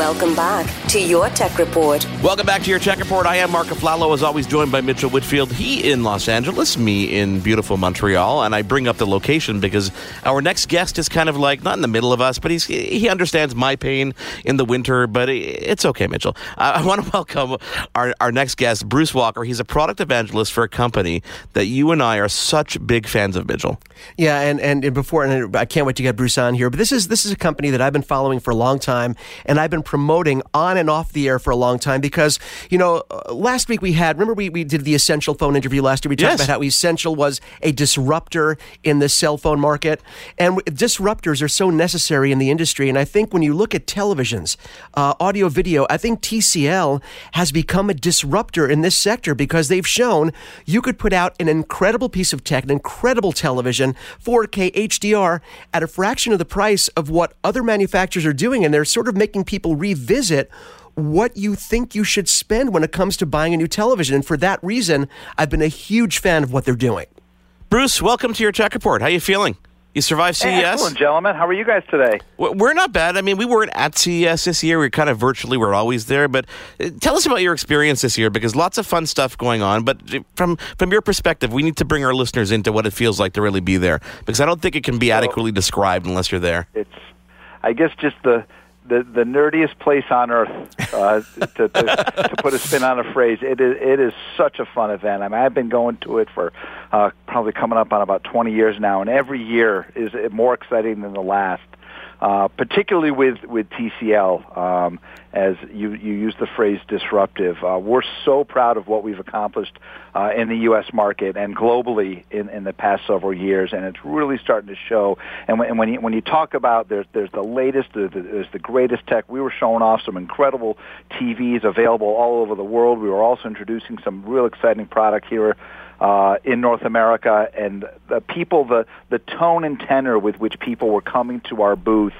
Welcome back to your Tech Report. Welcome back to your Tech Report. I am Mark Aflalo, as always, joined by Mitchell Whitfield. He in Los Angeles, me in beautiful Montreal, and I bring up the location because our next guest is kind of like not in the middle of us, but he's he understands my pain in the winter. But it's okay, Mitchell. Uh, I, I want to welcome our our next guest, Bruce Walker. He's a product evangelist for a company that you and I are such big fans of, Mitchell. Yeah, and and before, and I can't wait to get Bruce on here. But this is this is a company that I've been following for a long time, and I've been promoting on and off the air for a long time because, you know, uh, last week we had, remember we, we did the Essential phone interview last year? We talked yes. about how Essential was a disruptor in the cell phone market. And disruptors are so necessary in the industry. And I think when you look at televisions, uh, audio, video, I think TCL has become a disruptor in this sector because they've shown you could put out an incredible piece of tech, an incredible television, 4K HDR at a fraction of the price of what other manufacturers are doing. And they're sort of making people revisit what you think you should spend when it comes to buying a new television. And for that reason, I've been a huge fan of what they're doing. Bruce, welcome to your tech report. How are you feeling? You survived CES? Hey, excellent, gentlemen. How are you guys today? We're not bad. I mean, we weren't at CES this year. We are kind of virtually. We're always there. But uh, tell us about your experience this year because lots of fun stuff going on. But uh, from from your perspective, we need to bring our listeners into what it feels like to really be there because I don't think it can be adequately described unless you're there. It's, I guess, just the the the nerdiest place on earth uh, to, to, to put a spin on a phrase. It is it is such a fun event. I mean, I've been going to it for uh, probably coming up on about 20 years now, and every year is more exciting than the last uh, particularly with with TCL, um, as you you use the phrase disruptive. Uh, we're so proud of what we've accomplished uh, in the U.S. market and globally in, in the past several years, and it's really starting to show. And when, and when you when you talk about there's there's the latest, there's the greatest tech. We were showing off some incredible TVs available all over the world. We were also introducing some real exciting product here uh, in North America, and the people, the the tone and tenor with which people were coming to our booth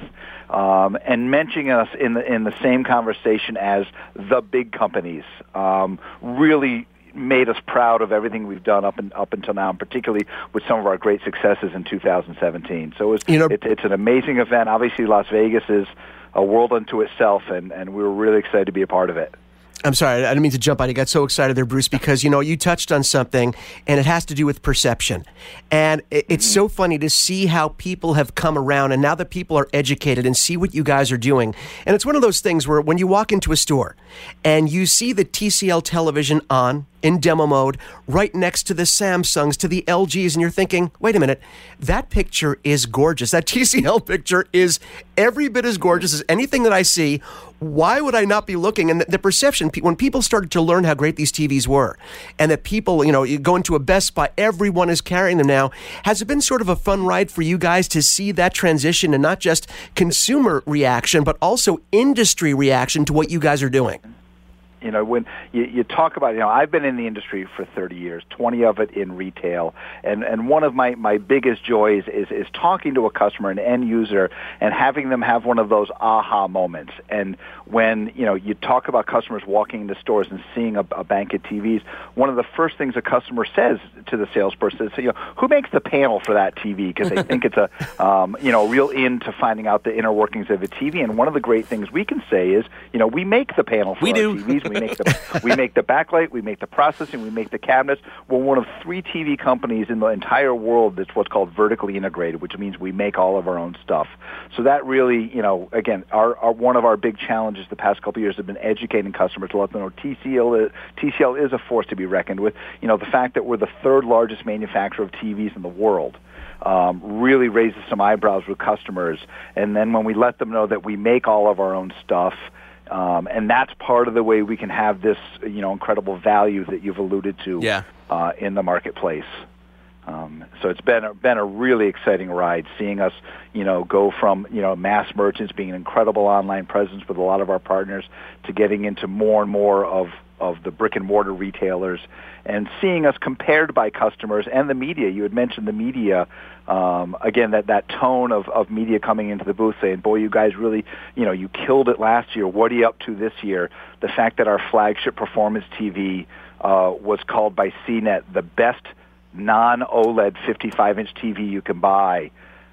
um, and mentioning us in the in the same conversation as the big companies, um, really made us proud of everything we've done up and up until now, and particularly with some of our great successes in 2017. So it was, you know, it, it's an amazing event. Obviously, Las Vegas is a world unto itself, and, and we were really excited to be a part of it. I'm sorry, I didn't mean to jump on. You got so excited there, Bruce, because you know you touched on something, and it has to do with perception. And it's so funny to see how people have come around, and now that people are educated and see what you guys are doing. And it's one of those things where when you walk into a store and you see the TCL television on in demo mode right next to the Samsungs, to the LGs, and you're thinking, wait a minute, that picture is gorgeous. That TCL picture is every bit as gorgeous as anything that I see. Why would I not be looking? And the, the perception, when people started to learn how great these TVs were, and that people, you know, you go into a Best Buy, everyone is carrying them now. Has it been sort of a fun ride for you guys to see that transition and not just consumer reaction, but also industry reaction to what you guys are doing? You know when you, you talk about you know I've been in the industry for 30 years 20 of it in retail. And and one of my my biggest joys is is talking to a customer an end user and having them have one of those aha moments. And when you know you talk about customers walking into stores and seeing a, a bank of TVs one of the first things a customer says to the salesperson is you know who makes the panel for that TV because they think it's a um, you know real in to finding out the inner workings of a TV and one of the great things we can say is you know we make the panel for we our do. TVs we make the we make the backlight, we make the processing, we make the cabinets. We're one of three TV companies in the entire world that's what's called vertically integrated, which means we make all of our own stuff. So that really, you know, again, our, our one of our big challenges the past couple of years have been educating customers to let them know TCL is, TCL is a force to be reckoned with. You know, the fact that we're the third largest manufacturer of TVs in the world. Um, really raises some eyebrows with customers. And then when we let them know that we make all of our own stuff, um, and that's part of the way we can have this, you know, incredible value that you've alluded to yeah. uh, in the marketplace. Um, so it's been a, been a really exciting ride, seeing us, you know, go from you know mass merchants being an incredible online presence with a lot of our partners to getting into more and more of of the brick and mortar retailers and seeing us compared by customers and the media. You had mentioned the media. Um, again, that, that tone of, of media coming into the booth saying, boy, you guys really, you know, you killed it last year. What are you up to this year? The fact that our flagship performance TV uh, was called by CNET the best non-OLED 55-inch TV you can buy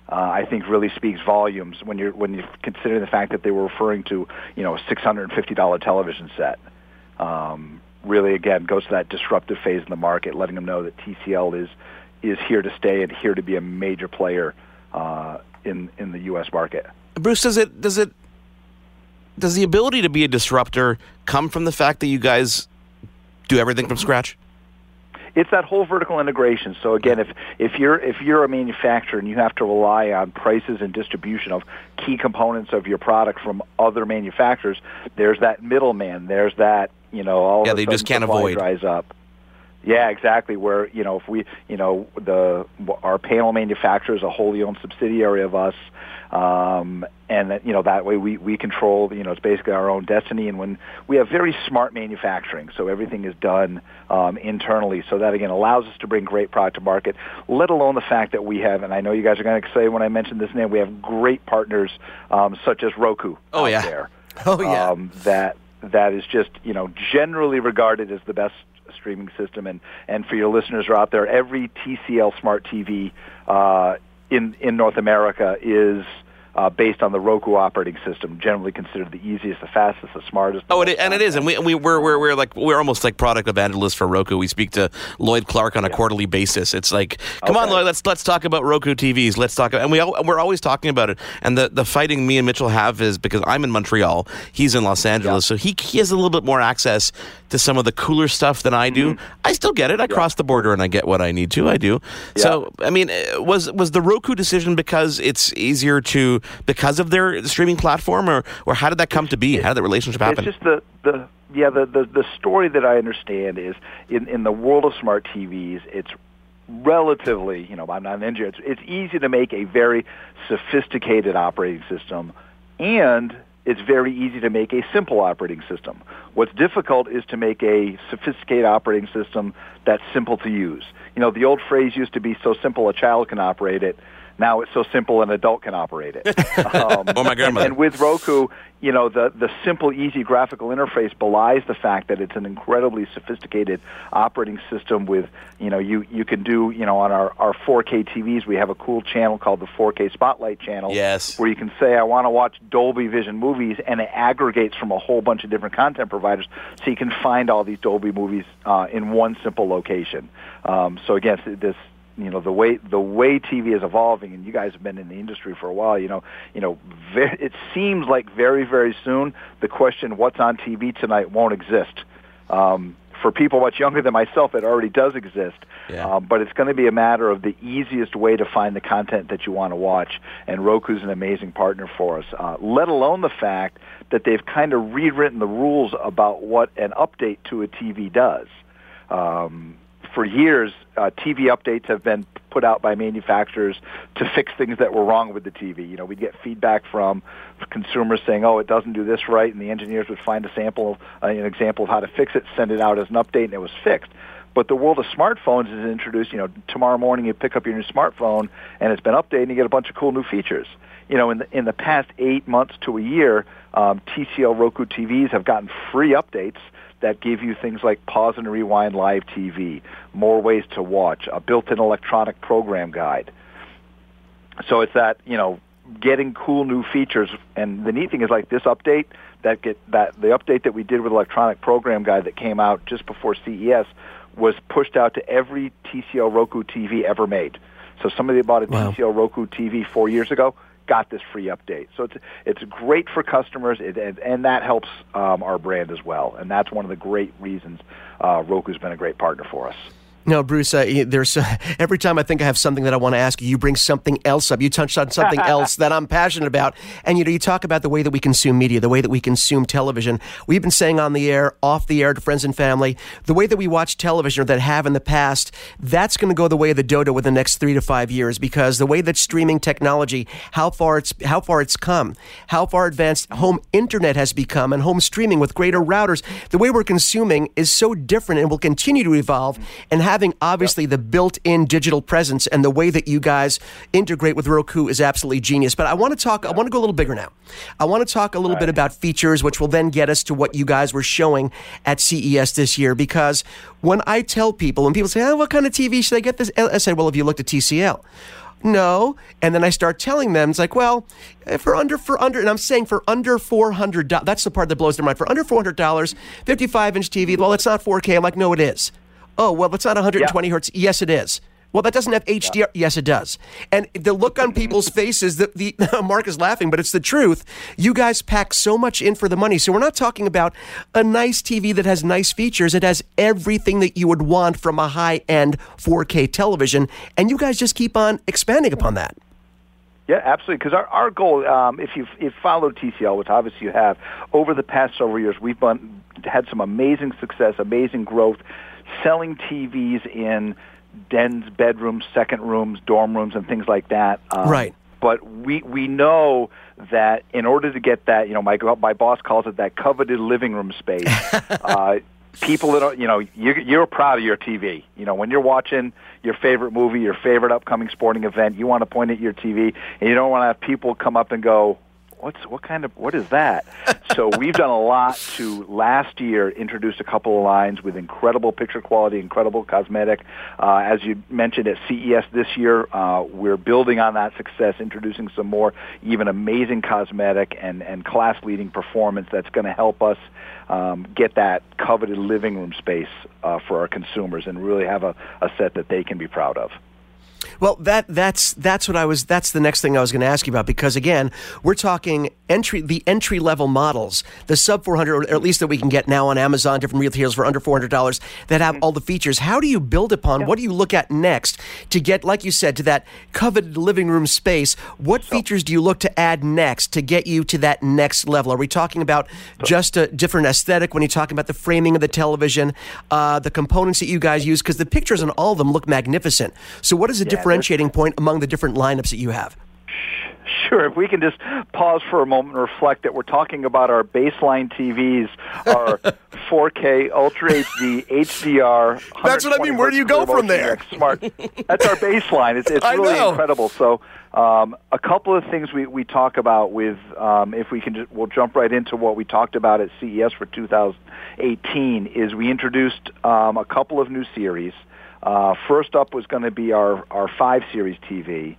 uh, I think really speaks volumes when you're when you consider the fact that they were referring to you know a six hundred and fifty dollar television set. Um, really, again, goes to that disruptive phase in the market, letting them know that TCL is is here to stay and here to be a major player uh, in in the U.S. market. Bruce, does it does it does the ability to be a disruptor come from the fact that you guys do everything from scratch? It's that whole vertical integration. So again, if if you're if you're a manufacturer and you have to rely on prices and distribution of key components of your product from other manufacturers, there's that middleman. There's that you know all yeah, they just can't avoid. dries up. Yeah, exactly. Where you know if we you know the our panel manufacturer is a wholly owned subsidiary of us, um, and that, you know that way we we control you know it's basically our own destiny. And when we have very smart manufacturing, so everything is done um, internally, so that again allows us to bring great product to market. Let alone the fact that we have, and I know you guys are going to say when I mention this name, we have great partners um, such as Roku. Oh, out yeah. there. Oh, yeah. Um, that that is just you know generally regarded as the best streaming system and and for your listeners who are out there every TCL smart TV uh, in in North America is uh, based on the Roku operating system generally considered the easiest the fastest the smartest the Oh, it, and it is, and we, we we're, we're we're like we're almost like product evangelists for Roku. We speak to Lloyd Klarke on a quarterly basis. It's like, come on, Lloyd, let's let's talk about Roku TVs. Let's talk, and we we're always talking about it. And the the fighting me and Mitchell have is because I'm in Montreal, he's in Los Angeles, so he he has a little bit more access to some of the cooler stuff than I do. I still get it. I cross the border and I get what I need to. I do. So I mean, uh, was was the Roku decision because it's easier to because of their streaming platform, or or how did that come to be? How did that relationship happen? It's just the the yeah the, the the story that I understand is in in the world of smart TVs, it's relatively you know I'm not an engineer. It's, it's easy to make a very sophisticated operating system, and it's very easy to make a simple operating system. What's difficult is to make a sophisticated operating system that's simple to use. You know, the old phrase used to be so simple a child can operate it. Now it's so simple an adult can operate it. Um, Or my grandmother. And, and with Roku, you know, the, the simple, easy graphical interface belies the fact that it's an incredibly sophisticated operating system with, you know, you, you can do, you know, on our, our 4K TVs, we have a cool channel called the 4K Spotlight channel. Yes. Where you can say, I want to watch Dolby Vision movies, and it aggregates from a whole bunch of different content providers, so you can find all these Dolby movies uh, in one simple location. Um, so again, this you know the way the way TV is evolving, and you guys have been in the industry for a while. You know, you know, ve- it seems like very very soon the question "What's on TV tonight?" won't exist. Um, for people much younger than myself, it already does exist. Yeah. Um, but it's going to be a matter of the easiest way to find the content that you want to watch. And Roku's an amazing partner for us. Uh, let alone the fact that they've kind of rewritten the rules about what an update to a TV does. Um, for years, uh, TV updates have been put out by manufacturers to fix things that were wrong with the TV. You know, we'd get feedback from consumers saying, "Oh, it doesn't do this right," and the engineers would find a sample, uh, an example of how to fix it, send it out as an update, and it was fixed. But the world of smartphones is introduced. You know, tomorrow morning you pick up your new smartphone and it's been updated, and you get a bunch of cool new features. You know, in the in the past eight months to a year, um, TCL Roku TVs have gotten free updates that give you things like pause and rewind live TV, more ways to watch, a built-in electronic program guide. So it's that you know getting cool new features, and the neat thing is like this update that get that the update that we did with electronic program guide that came out just before CES was pushed out to every TCL Roku TV ever made. So somebody bought a Wow. TCL Roku TV four years ago got this free update. So it's it's great for customers, it, and, and that helps um, our brand as well. And that's one of the great reasons uh, Roku's been a great partner for us. No, Bruce. Uh, there's uh, every time I think I have something that I want to ask you, you bring something else up. You touched on something else that I'm passionate about, and you know, you talk about the way that we consume media, the way that we consume television. We've been saying on the air, off the air to friends and family, the way that we watch television or that have in the past, that's going to go the way of the dodo within the next three to five years because the way that streaming technology, how far it's how far it's come, how far advanced home internet has become, and home streaming with greater routers, the way we're consuming is so different and will continue to evolve. And having obviously the built-in digital presence and the way that you guys integrate with Roku is absolutely genius. But I want to talk. I want to go a little bigger now. I want to talk a little bit about features, which will then get us to what you guys were showing at CES this year. Because when I tell people, when people say, "Oh, what kind of TV should I get this?" I say, "Well, have you looked at TCL?" no. And then I start telling them, it's like, well, for under, for under, and I'm saying for under $400, that's the part that blows their mind. For under $400, 55 inch TV, well, it's not 4K. I'm like, no, it is. Oh, well, it's not 120 Yeah. hertz. Yes, it is. Well, that doesn't have HDR. Yes, it does. And the look on people's faces, the, the Mark is laughing, but it's the truth. You guys pack so much in for the money. So we're not talking about a nice TV that has nice features. It has everything that you would want from a high end 4K television. And you guys just keep on expanding upon that. Yeah, absolutely. Because our, our goal, um, if you've if followed TCL, which obviously you have, over the past several years, we've been, had some amazing success, amazing growth, selling TVs in dens, bedrooms, second rooms, dorm rooms, and things like that. Um, Right. But we we know that in order to get that, you know, my my boss calls it that coveted living room space. uh, people that are, you know, you're, you're proud of your TV. You know, when you're watching your favorite movie, your favorite upcoming sporting event, you want to point at your TV, and you don't want to have people come up and go, "What's what kind of what is that?" so we've done a lot to last year introduce a couple of lines with incredible picture quality, incredible cosmetic. Uh, as you mentioned at CES this year, uh, we're building on that success, introducing some more even amazing cosmetic and and class leading performance that's going to help us um, get that coveted living room space uh, for our consumers and really have a, a set that they can be proud of. Well, that that's that's what I was. That's the next thing I was going to ask you about because again, we're talking entry the entry level models, the sub four hundred, or at least that we can get now on Amazon, different retailers for under four hundred dollars that have all the features. How do you build upon? What do you look at next to get, like you said, to that coveted living room space? What features do you look to add next to get you to that next level? Are we talking about just a different aesthetic when you're talking about the framing of the television, uh, the components that you guys use? Because the pictures on all of them look magnificent. So, what is the differentiating point among the different lineups that you have? Sure. If we can just pause for a moment and reflect that we're talking about our baseline TVs, our 4K Ultra HD HDR. That's what I mean. Where do you go from there? Smart. That's our baseline. It's, it's really incredible. So, um, a couple of things we, we talk about with, um, if we can, just, we'll jump right into what we talked about at CES for 2018. Is we introduced um, a couple of new series. Uh, first up was going to be our our five series TV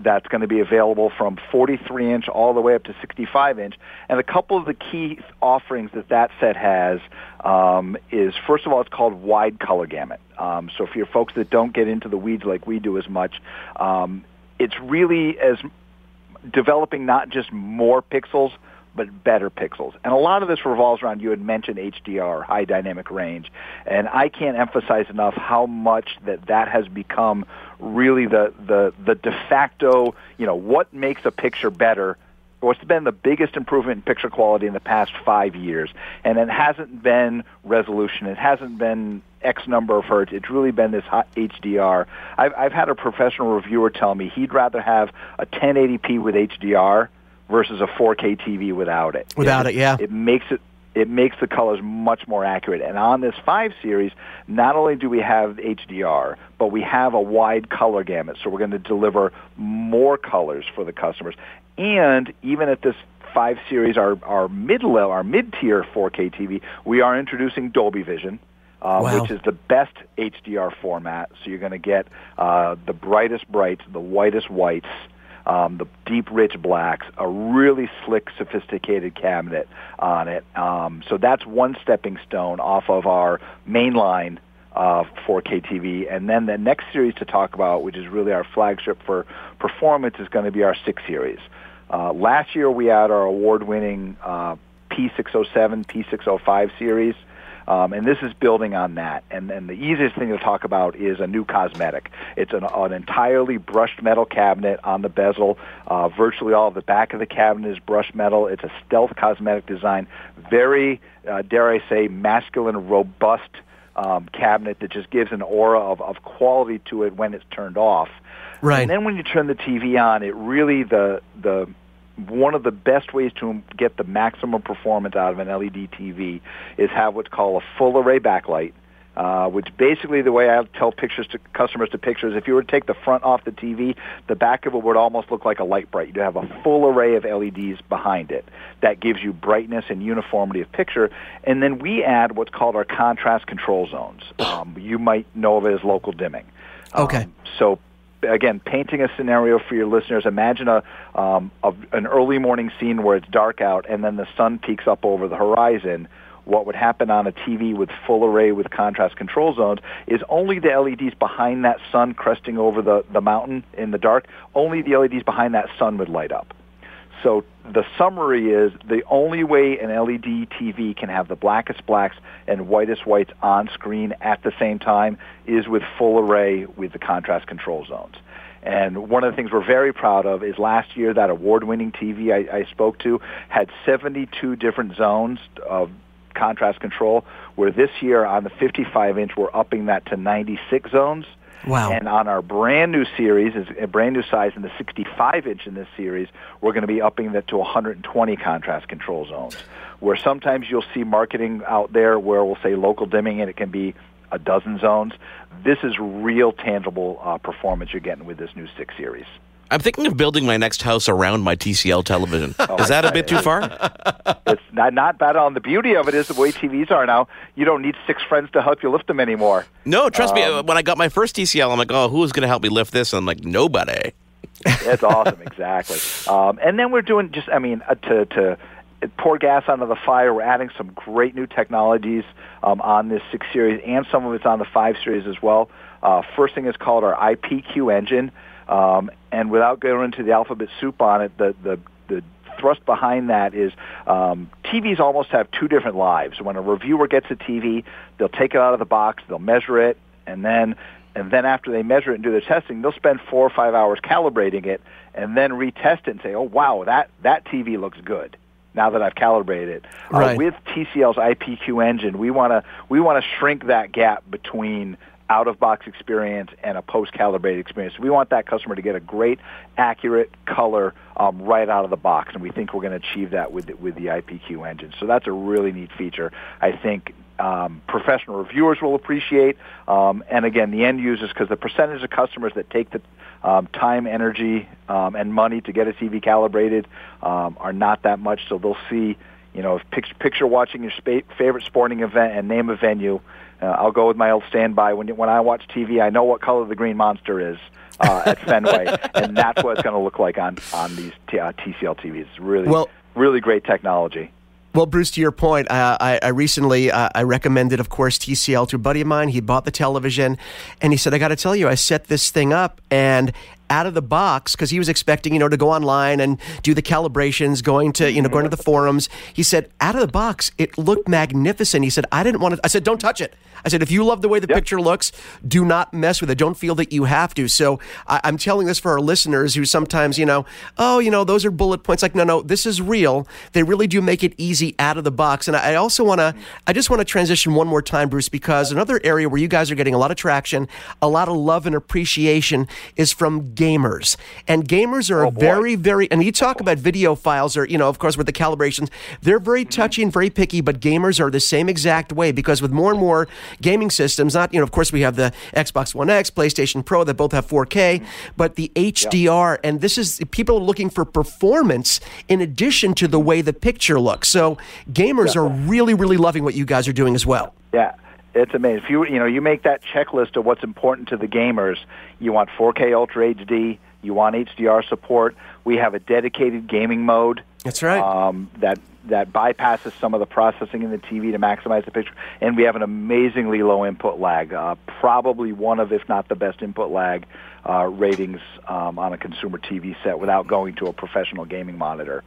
that's going to be available from 43 inch all the way up to 65 inch. And a couple of the key offerings that that set has um, is, first of all, it's called wide color gamut. Um, so for your folks that don't get into the weeds like we do as much, um, it's really as developing not just more pixels, but better pixels. And a lot of this revolves around, you had mentioned HDR, high dynamic range. And I can't emphasize enough how much that that has become really the, the, the de facto, you know, what makes a picture better what's been the biggest improvement in picture quality in the past five years. And it hasn't been resolution. It hasn't been X number of hertz. It's really been this HDR. I've, I've had a professional reviewer tell me he'd rather have a 1080p with HDR versus a 4K TV without it. Without it, yeah. It makes it it makes the colors much more accurate. And on this 5 series, not only do we have HDR, but we have a wide color gamut. So we're going to deliver more colors for the customers. And even at this 5 series, our, our mid-level, our mid-tier 4K TV, we are introducing Dolby Vision. Uh, Wow. Which is the best HDR format. So you're going to get uh, the brightest brights, the whitest whites, um, the deep, rich blacks, a really slick, sophisticated cabinet on it. Um, so that's one stepping stone off of our mainline uh, 4K TV. And then the next series to talk about, which is really our flagship for performance, is going to be our 6 series. Uh, last year we had our award-winning uh, P607, P605 series. Um, and this is building on that. And then the easiest thing to talk about is a new cosmetic. It's an, an entirely brushed metal cabinet on the bezel. Uh, virtually all of the back of the cabinet is brushed metal. It's a stealth cosmetic design. Very, uh, dare I say, masculine, robust um, cabinet that just gives an aura of, of quality to it when it's turned off. Right. And then when you turn the TV on, it really the the one of the best ways to get the maximum performance out of an LED TV is have what's called a full array backlight. Uh, which basically the way I tell pictures to customers to pictures, is if you were to take the front off the TV, the back of it would almost look like a Lite-Brite. You'd have a full array of LEDs behind it. That gives you brightness and uniformity of picture. And then we add what's called our contrast control zones. Um, you might know of it as local dimming. Okay. Um, so again, painting a scenario for your listeners. Imagine a, um, a an early morning scene where it's dark out and then the sun peeks up over the horizon. What would happen on a TV with full array with contrast control zones is only the LEDs behind that sun cresting over the, the mountain in the dark, only the LEDs behind that sun would light up. So the summary is the only way an LED TV can have the blackest blacks and whitest whites on screen at the same time is with full array with the contrast control zones. And one of the things we're very proud of is last year that award-winning TV I, I spoke to had 72 different zones of contrast control, where this year on the 55-inch we're upping that to 96 zones. Wow. And on our brand new series, a brand new size in the 65 inch in this series, we're going to be upping that to 120 contrast control zones. Where sometimes you'll see marketing out there where we'll say local dimming and it can be a dozen zones. This is real tangible uh, performance you're getting with this new 6 series. I'm thinking of building my next house around my TCL television. is that a bit too far? it's not not bad on the beauty of it is the way TVs are now. You don't need six friends to help you lift them anymore. No, trust um, me. When I got my first TCL, I'm like, oh, who's going to help me lift this? And I'm like, nobody. That's awesome, exactly. Um, and then we're doing just, I mean, uh, to to pour gas onto the fire. We're adding some great new technologies um, on this six series, and some of it's on the five series as well. Uh, first thing is called our IPQ engine. Um, and without going into the alphabet soup on it, the, the, the thrust behind that is um, TVs almost have two different lives. When a reviewer gets a TV, they'll take it out of the box, they'll measure it, and then and then after they measure it and do their testing, they'll spend four or five hours calibrating it, and then retest it and say, "Oh wow, that that TV looks good." Now that I've calibrated it, right. uh, with TCL's IPQ engine, we want to we want to shrink that gap between out of box experience and a post calibrated experience. We want that customer to get a great, accurate color um, right out of the box, and we think we're going to achieve that with the, with the IPQ engine. So that's a really neat feature. I think um, professional reviewers will appreciate, um, and again, the end users, because the percentage of customers that take the um, time, energy, um, and money to get a TV calibrated um, are not that much. So they'll see, you know, if picture, picture watching your spa- favorite sporting event and name a venue uh, I'll go with my old standby. When when I watch TV, I know what color the green monster is uh, at Fenway, and that's what it's going to look like on on these t- uh, TCL TVs. It's really, well, really great technology. Well, Bruce, to your point, uh, I, I, recently uh, I recommended, of course, TCL to a buddy of mine. He bought the television, and he said, "I got to tell you, I set this thing up, and out of the box because he was expecting, you know, to go online and do the calibrations, going to, you know, going to the forums. He said, out of the box, it looked magnificent. He said, I didn't want to, I said, don't touch it. I said, if you love the way the yep. picture looks, do not mess with it. Don't feel that you have to. So I, am telling this for our listeners who sometimes, you know, oh, you know, those are bullet points. Like, no, no, this is real. They really do make it easy out of the box. And I also want to, I just want to transition one more time, Bruce, because another area where you guys are getting a lot of traction, a lot of love and appreciation is from gamers. And gamers are oh, very, very, and you talk about videophiles or, you know, of course, with the calibrations, they're very mm-hmm. touchy and very picky, but gamers are the same exact way because with more and more gaming systems, not, you know, of course, we have the Xbox One X, PlayStation Pro that both have 4K, but the HDR, and this is people are looking for performance in addition to the way the picture looks. So gamers yeah. are really, really loving what you guys are doing as well. Yeah it's amazing. If you you know you make that checklist of what's important to the gamers, you want 4K Ultra HD, you want HDR support. We have a dedicated gaming mode. That's right. Um, that that bypasses some of the processing in the TV to maximize the picture, and we have an amazingly low input lag. Uh, probably one of, if not the best input lag uh, ratings um, on a consumer TV set without going to a professional gaming monitor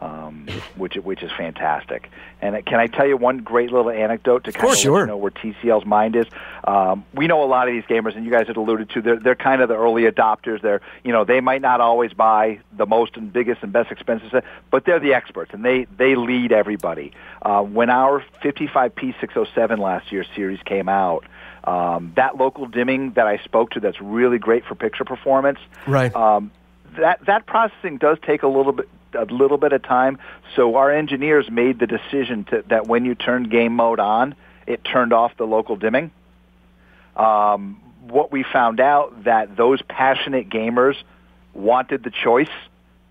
um, which which is fantastic. And can I tell you one great little anecdote to kind of, sure. you know where TCL's mind is? Um, we know a lot of these gamers, and you guys had alluded to they're they're kind of the early adopters. They're you know they might not always buy the most and biggest and best expensive, set, but they're the experts, and they they lead everybody. Uh, when our 55P607 last year series came out. Um, that local dimming that I spoke to, that's really great for picture performance. Right. Um, that that processing does take a little bit a little bit of time. So our engineers made the decision to, that when you turned game mode on, it turned off the local dimming. Um, what we found out that those passionate gamers wanted the choice.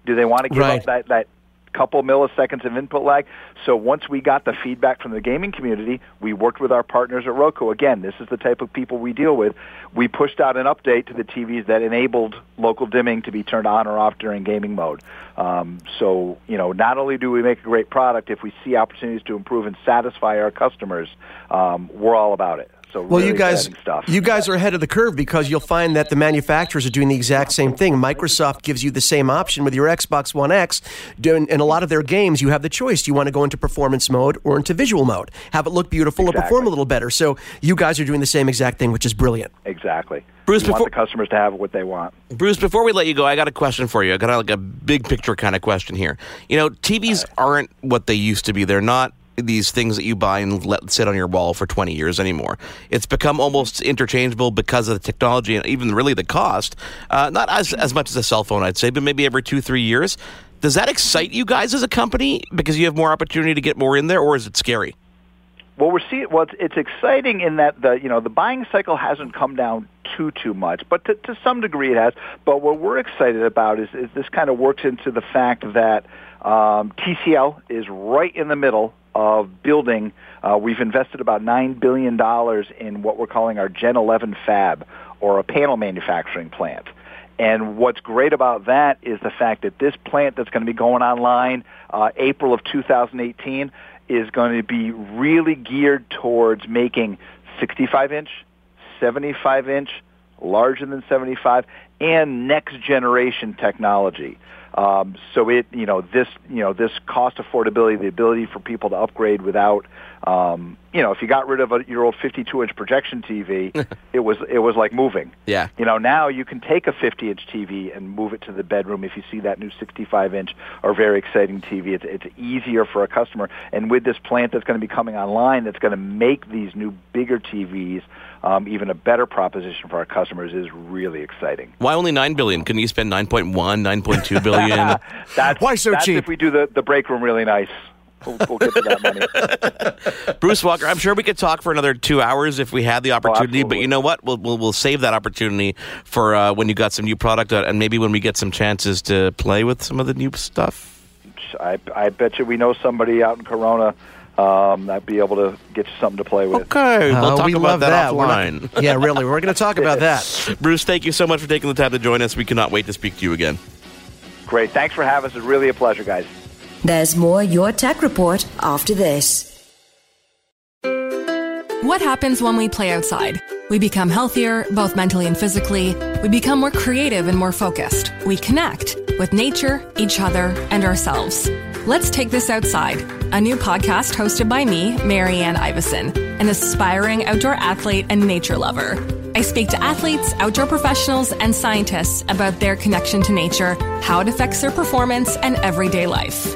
Do they want to give right. up that, that couple milliseconds of input lag. So once we got the feedback from the gaming community, we worked with our partners at Roku. Again, this is the type of people we deal with. We pushed out an update to the TVs that enabled local dimming to be turned on or off during gaming mode. Um, so, you know, not only do we make a great product, if we see opportunities to improve and satisfy our customers, um, we're all about it. So well, really you guys, stuff. you guys are ahead of the curve because you'll find that the manufacturers are doing the exact same thing. Microsoft gives you the same option with your Xbox One X. In, in a lot of their games, you have the choice: do you want to go into performance mode or into visual mode? Have it look beautiful or perform a little better. So you guys are doing the same exact thing, which is brilliant. Exactly. Bruce, we want before- the customers to have what they want. Bruce, before we let you go, I got a question for you. I got like a big picture kind of question here. You know, TVs aren't what they used to be. They're not these things that you buy and let sit on your wall for 20 years anymore. It's become almost interchangeable because of the technology and even really the cost. Uh, not as, as much as a cell phone, I'd say, but maybe every two, three years. Does that excite you guys as a company because you have more opportunity to get more in there, or is it scary? Well, we're seeing. Well, it's, exciting in that the you know the buying cycle hasn't come down too too much, but to, to some degree it has. But what we're excited about is, is this kind of works into the fact that um, TCL is right in the middle of building. Uh, we've invested about nine billion dollars in what we're calling our Gen 11 fab, or a panel manufacturing plant. And what's great about that is the fact that this plant that's going to be going online uh, April of 2018 is going to be really geared towards making 65 inch, 75 inch, larger than 75, and next generation technology. Um, so it, you know, this, you know, this cost affordability, the ability for people to upgrade without, um, you know, if you got rid of a, your old 52-inch projection TV, it was it was like moving. Yeah. You know, now you can take a 50-inch TV and move it to the bedroom if you see that new 65-inch or very exciting TV. It's it's easier for a customer. And with this plant that's going to be coming online, that's going to make these new bigger TVs um, even a better proposition for our customers is really exciting. Why only 9 billion? Couldn't you spend 9.1, 9.2 billion? that's, Why so that's cheap? if we do the, the break room really nice. We'll, we'll get to that money. Bruce Walker, I'm sure we could talk for another two hours if we had the opportunity. but you know what? We'll, we'll we'll save that opportunity for uh, when you got some new product, uh, and maybe when we get some chances to play with some of the new stuff. I, I bet you we know somebody out in Corona um, that'd be able to get you something to play with. Okay, we'll Uh, talk we about love that, that. Offline. not- yeah, really. We're going to talk about that. Bruce, thank you so much for taking the time to join us. We cannot wait to speak to you again. Great. Thanks for having us. It's really a pleasure, guys. There's more Your Tech Report after this. What happens when we play outside? We become healthier, both mentally and physically. We become more creative and more focused. We connect with nature, each other, and ourselves. Let's Take This Outside, a new podcast hosted by me, Marianne Iveson, an aspiring outdoor athlete and nature lover. I speak to athletes, outdoor professionals, and scientists about their connection to nature, how it affects their performance, and everyday life.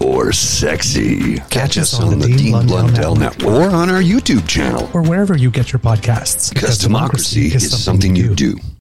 Or sexy. Catch us on the Dean Dean Blundell Network. Network or on our YouTube channel. Or wherever you get your podcasts. Because democracy is something you do.